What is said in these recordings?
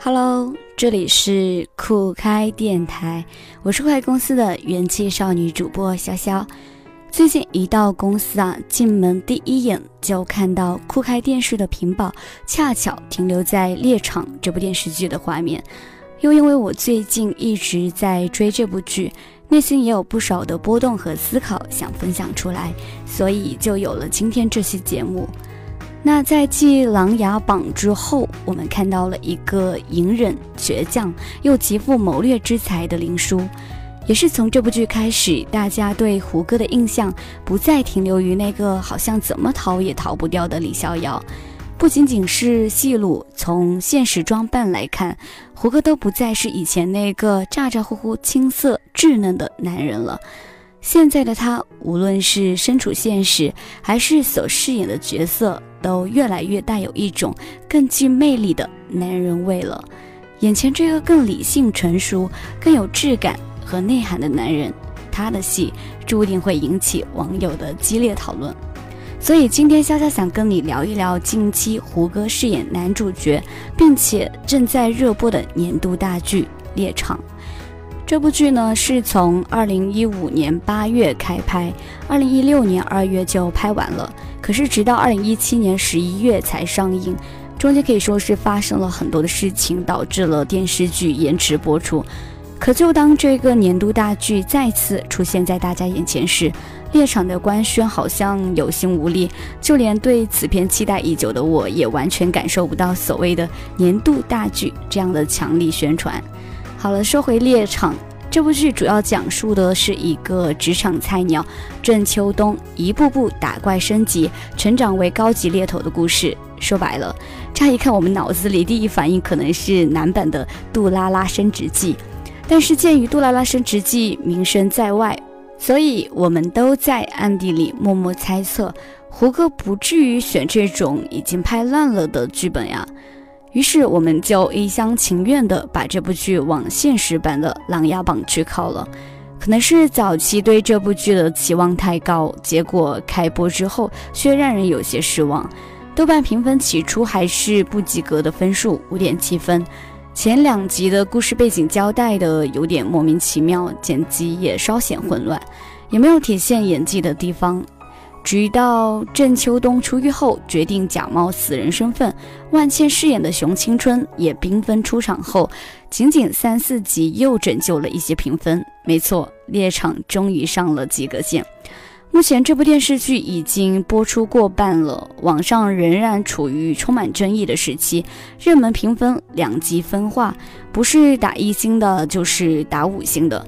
Hello，这里是酷开电台，我是酷开公司的元气少女主播潇潇。最近一到公司啊，进门第一眼就看到酷开电视的屏保，恰巧停留在《猎场》这部电视剧的画面。又因为我最近一直在追这部剧，内心也有不少的波动和思考想分享出来，所以就有了今天这期节目。那在继《琅琊榜》之后，我们看到了一个隐忍、倔强又极富谋略之才的林殊，也是从这部剧开始，大家对胡歌的印象不再停留于那个好像怎么逃也逃不掉的李逍遥。不仅仅是戏路，从现实装扮来看，胡歌都不再是以前那个咋咋呼呼、青涩稚嫩的男人了。现在的他，无论是身处现实，还是所饰演的角色。都越来越带有一种更具魅力的男人味了。眼前这个更理性、成熟、更有质感和内涵的男人，他的戏注定会引起网友的激烈讨论。所以今天潇潇想跟你聊一聊近期胡歌饰演男主角，并且正在热播的年度大剧《猎场》。这部剧呢是从二零一五年八月开拍，二零一六年二月就拍完了。可是直到二零一七年十一月才上映，中间可以说是发生了很多的事情，导致了电视剧延迟播出。可就当这个年度大剧再次出现在大家眼前时，猎场的官宣好像有心无力，就连对此片期待已久的我也完全感受不到所谓的年度大剧这样的强力宣传。好了，说回猎场。这部剧主要讲述的是一个职场菜鸟郑秋冬一步步打怪升级，成长为高级猎头的故事。说白了，乍一看我们脑子里第一反应可能是男版的《杜拉拉升职记》，但是鉴于《杜拉拉升职记》名声在外，所以我们都在暗地里默默猜测，胡歌不至于选这种已经拍烂了的剧本呀。于是我们就一厢情愿地把这部剧往现实版的《琅琊榜》去靠了。可能是早期对这部剧的期望太高，结果开播之后却让人有些失望。豆瓣评分起初还是不及格的分数，五点七分。前两集的故事背景交代的有点莫名其妙，剪辑也稍显混乱，也没有体现演技的地方。直到郑秋冬出狱后，决定假冒死人身份，万茜饰演的熊青春也缤纷出场后，仅仅三四集又拯救了一些评分。没错，猎场终于上了及格线。目前这部电视剧已经播出过半了，网上仍然处于充满争议的时期，热门评分两极分化，不是打一星的，就是打五星的。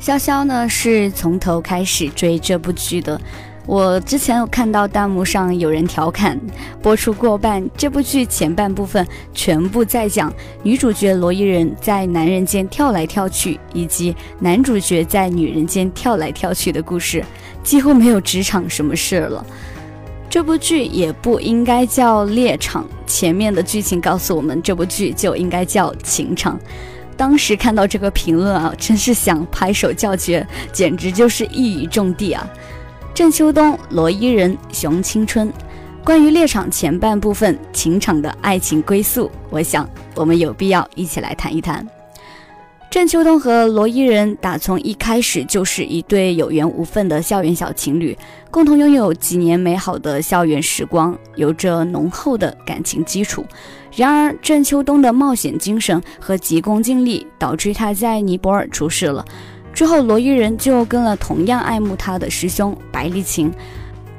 潇潇呢，是从头开始追这部剧的。我之前有看到弹幕上有人调侃，播出过半，这部剧前半部分全部在讲女主角罗伊人在男人间跳来跳去，以及男主角在女人间跳来跳去的故事，几乎没有职场什么事了。这部剧也不应该叫猎场，前面的剧情告诉我们，这部剧就应该叫情场。当时看到这个评论啊，真是想拍手叫绝，简直就是一语中的啊！郑秋冬、罗伊人、熊青春，关于猎场前半部分情场的爱情归宿，我想我们有必要一起来谈一谈。郑秋冬和罗伊人打从一开始就是一对有缘无分的校园小情侣，共同拥有几年美好的校园时光，有着浓厚的感情基础。然而，郑秋冬的冒险精神和急功近利，导致他在尼泊尔出事了。之后，罗伊人就跟了同样爱慕他的师兄白丽琴，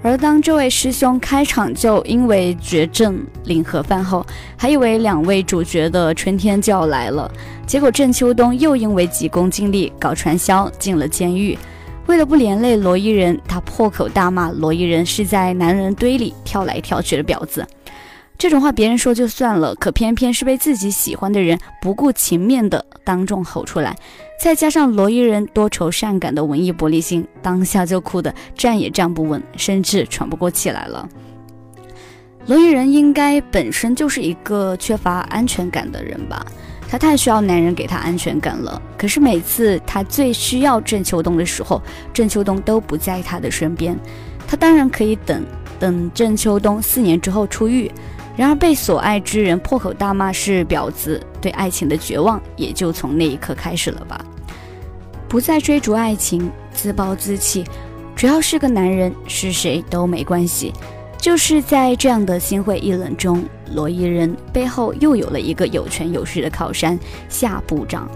而当这位师兄开场就因为绝症领盒饭后，还以为两位主角的春天就要来了。结果郑秋冬又因为急功近利搞传销进了监狱。为了不连累罗伊人，他破口大骂罗伊人是在男人堆里跳来跳去的婊子。这种话别人说就算了，可偏偏是被自己喜欢的人不顾情面的当众吼出来。再加上罗伊人多愁善感的文艺玻璃心，当下就哭得站也站不稳，甚至喘不过气来了。罗伊人应该本身就是一个缺乏安全感的人吧？他太需要男人给他安全感了。可是每次他最需要郑秋冬的时候，郑秋冬都不在他的身边。他当然可以等等郑秋冬四年之后出狱。然而被所爱之人破口大骂是婊子，对爱情的绝望也就从那一刻开始了吧。不再追逐爱情，自暴自弃，只要是个男人，是谁都没关系。就是在这样的心灰意冷中，罗伊人背后又有了一个有权有势的靠山夏部长。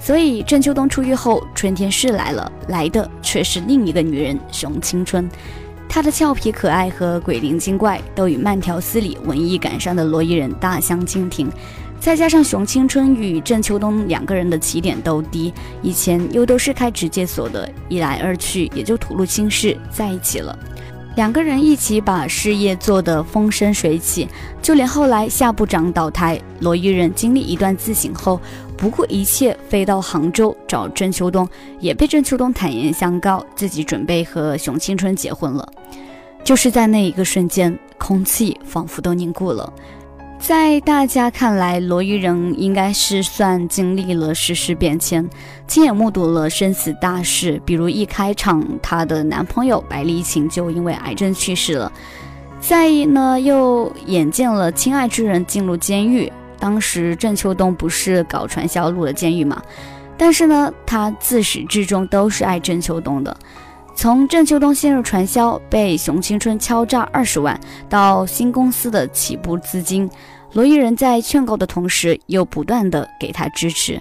所以郑秋冬出狱后，春天是来了，来的却是另一个女人熊青春。他的俏皮可爱和鬼灵精怪，都与慢条斯理、文艺感伤的罗伊人大相径庭。再加上熊青春与郑秋冬两个人的起点都低，以前又都是开直接所的，一来二去也就吐露心事在一起了。两个人一起把事业做得风生水起，就连后来夏部长倒台，罗伊人经历一段自省后，不顾一切飞到杭州找郑秋冬，也被郑秋冬坦言相告自己准备和熊青春结婚了。就是在那一个瞬间，空气仿佛都凝固了。在大家看来，罗伊人应该是算经历了世事变迁，亲眼目睹了生死大事。比如一开场，她的男朋友白丽琴就因为癌症去世了；再一呢，又眼见了亲爱之人进入监狱。当时郑秋冬不是搞传销入了监狱嘛？但是呢，他自始至终都是爱郑秋冬的。从郑秋冬陷入传销，被熊青春敲诈二十万，到新公司的起步资金，罗伊人在劝告的同时，又不断的给他支持。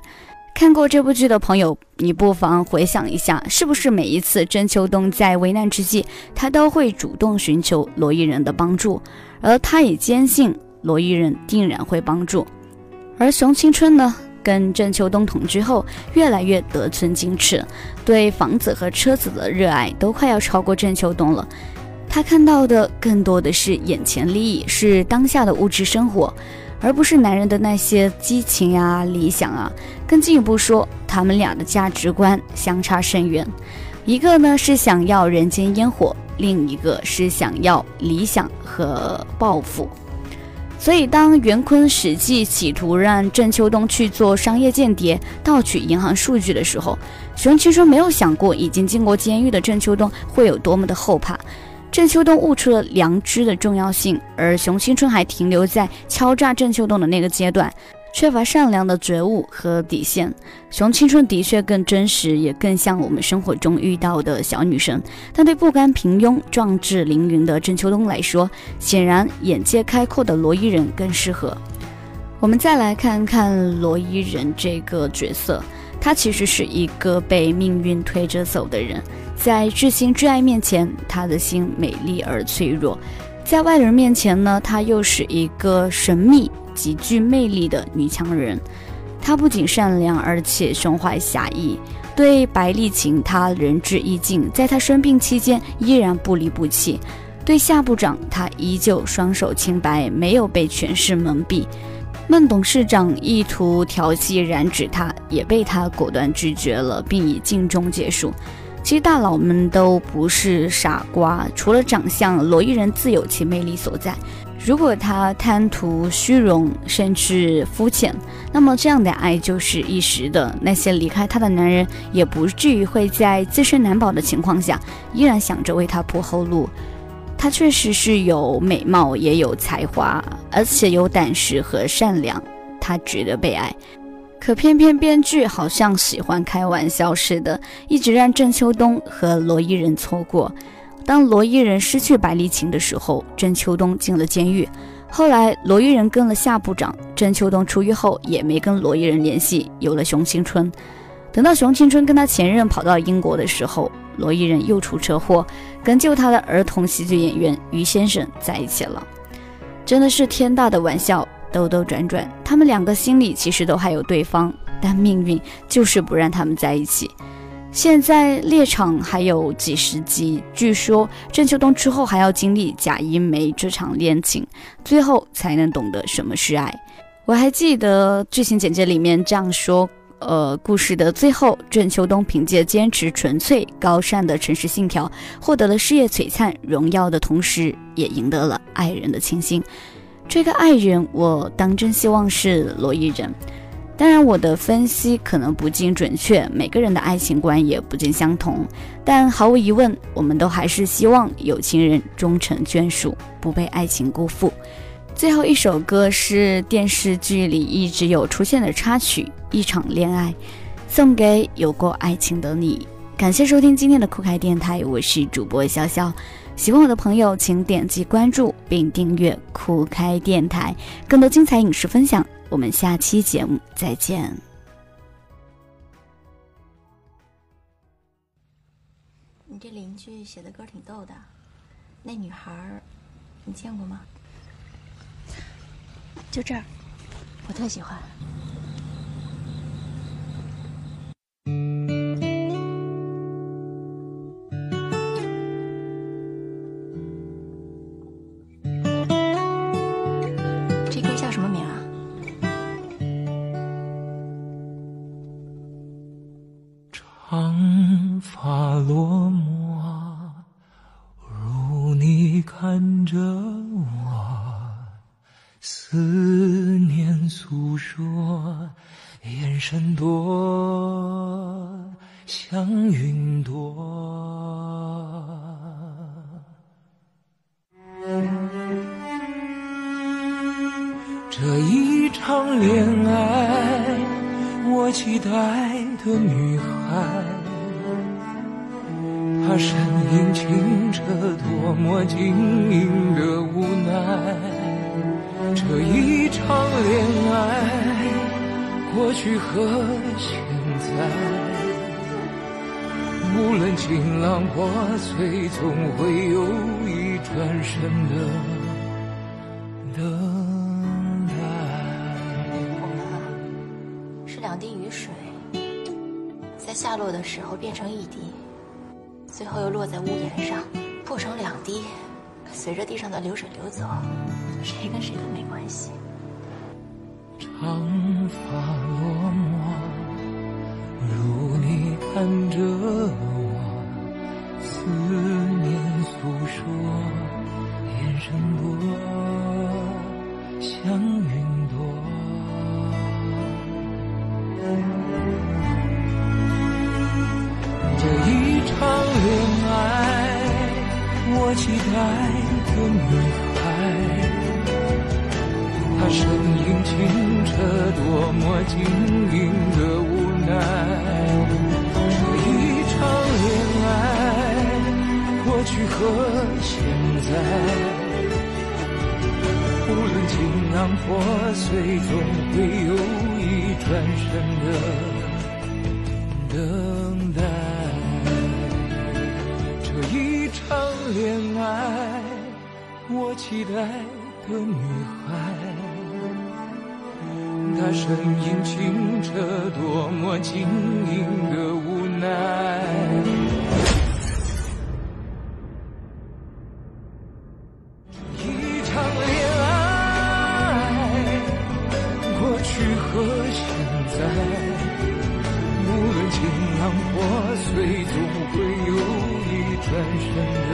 看过这部剧的朋友，你不妨回想一下，是不是每一次郑秋冬在危难之际，他都会主动寻求罗伊人的帮助，而他也坚信罗伊人定然会帮助。而熊青春呢？跟郑秋冬同居后，越来越得寸进尺，对房子和车子的热爱都快要超过郑秋冬了。他看到的更多的是眼前利益，是当下的物质生活，而不是男人的那些激情啊、理想啊。更进一步说，他们俩的价值观相差甚远，一个呢是想要人间烟火，另一个是想要理想和抱负。所以，当袁坤实际企图让郑秋冬去做商业间谍、盗取银行数据的时候，熊青春没有想过已经进过监狱的郑秋冬会有多么的后怕。郑秋冬悟出了良知的重要性，而熊青春还停留在敲诈郑秋冬的那个阶段。缺乏善良的觉悟和底线，熊青春的确更真实，也更像我们生活中遇到的小女生。但对不甘平庸、壮志凌云的郑秋冬来说，显然眼界开阔的罗伊人更适合。我们再来看看罗伊人这个角色，他其实是一个被命运推着走的人，在至亲至爱面前，他的心美丽而脆弱；在外人面前呢，他又是一个神秘。极具魅力的女强人，她不仅善良，而且胸怀侠义。对白丽琴，她仁至义尽，在她生病期间依然不离不弃。对夏部长，她依旧双手清白，没有被权势蒙蔽。孟董事长意图调戏染指她，也被她果断拒绝了，并以尽忠结束。其实大佬们都不是傻瓜，除了长相，罗伊人自有其魅力所在。如果他贪图虚荣，甚至肤浅，那么这样的爱就是一时的。那些离开他的男人，也不至于会在自身难保的情况下，依然想着为他铺后路。他确实是有美貌，也有才华，而且有胆识和善良，他值得被爱。可偏偏编剧好像喜欢开玩笑似的，一直让郑秋冬和罗伊人错过。当罗伊人失去白丽琴的时候，郑秋冬进了监狱。后来罗伊人跟了夏部长，郑秋冬出狱后也没跟罗伊人联系，有了熊青春。等到熊青春跟他前任跑到英国的时候，罗伊人又出车祸，跟救他的儿童喜剧演员于先生在一起了。真的是天大的玩笑，兜兜转转，他们两个心里其实都还有对方，但命运就是不让他们在一起。现在猎场还有几十集，据说郑秋冬之后还要经历贾一梅这场恋情，最后才能懂得什么是爱。我还记得剧情简介里面这样说：，呃，故事的最后，郑秋冬凭借坚持、纯粹、高尚的诚实信条，获得了事业璀璨荣耀的同时，也赢得了爱人的倾心。这个爱人，我当真希望是罗伊人。当然，我的分析可能不尽准确，每个人的爱情观也不尽相同。但毫无疑问，我们都还是希望有情人终成眷属，不被爱情辜负。最后一首歌是电视剧里一直有出现的插曲《一场恋爱》，送给有过爱情的你。感谢收听今天的酷开电台，我是主播潇潇。喜欢我的朋友，请点击关注并订阅酷开电台，更多精彩影视分享。我们下期节目再见。你这邻居写的歌挺逗的，那女孩儿，你见过吗？就这儿，我特喜欢。眼神多像云朵。这一场恋爱，我期待的女孩，她身影清澈，多么晶莹的无奈。这一场恋爱，过去和现在，无论晴朗或碎，总会有一转身的等待。我是两滴雨水，在下落的时候变成一滴，最后又落在屋檐上，破成两滴，随着地上的流水流走，谁跟谁都没关系。长多么晶莹的无奈。这一场恋爱，过去和现在，无论情浪破碎，总会有一转身的等待。这一场恋爱，我期待的女孩。他身影清澈，多么晶莹的无奈。一场恋爱，过去和现在，无论情浪破碎，总会有一转身的。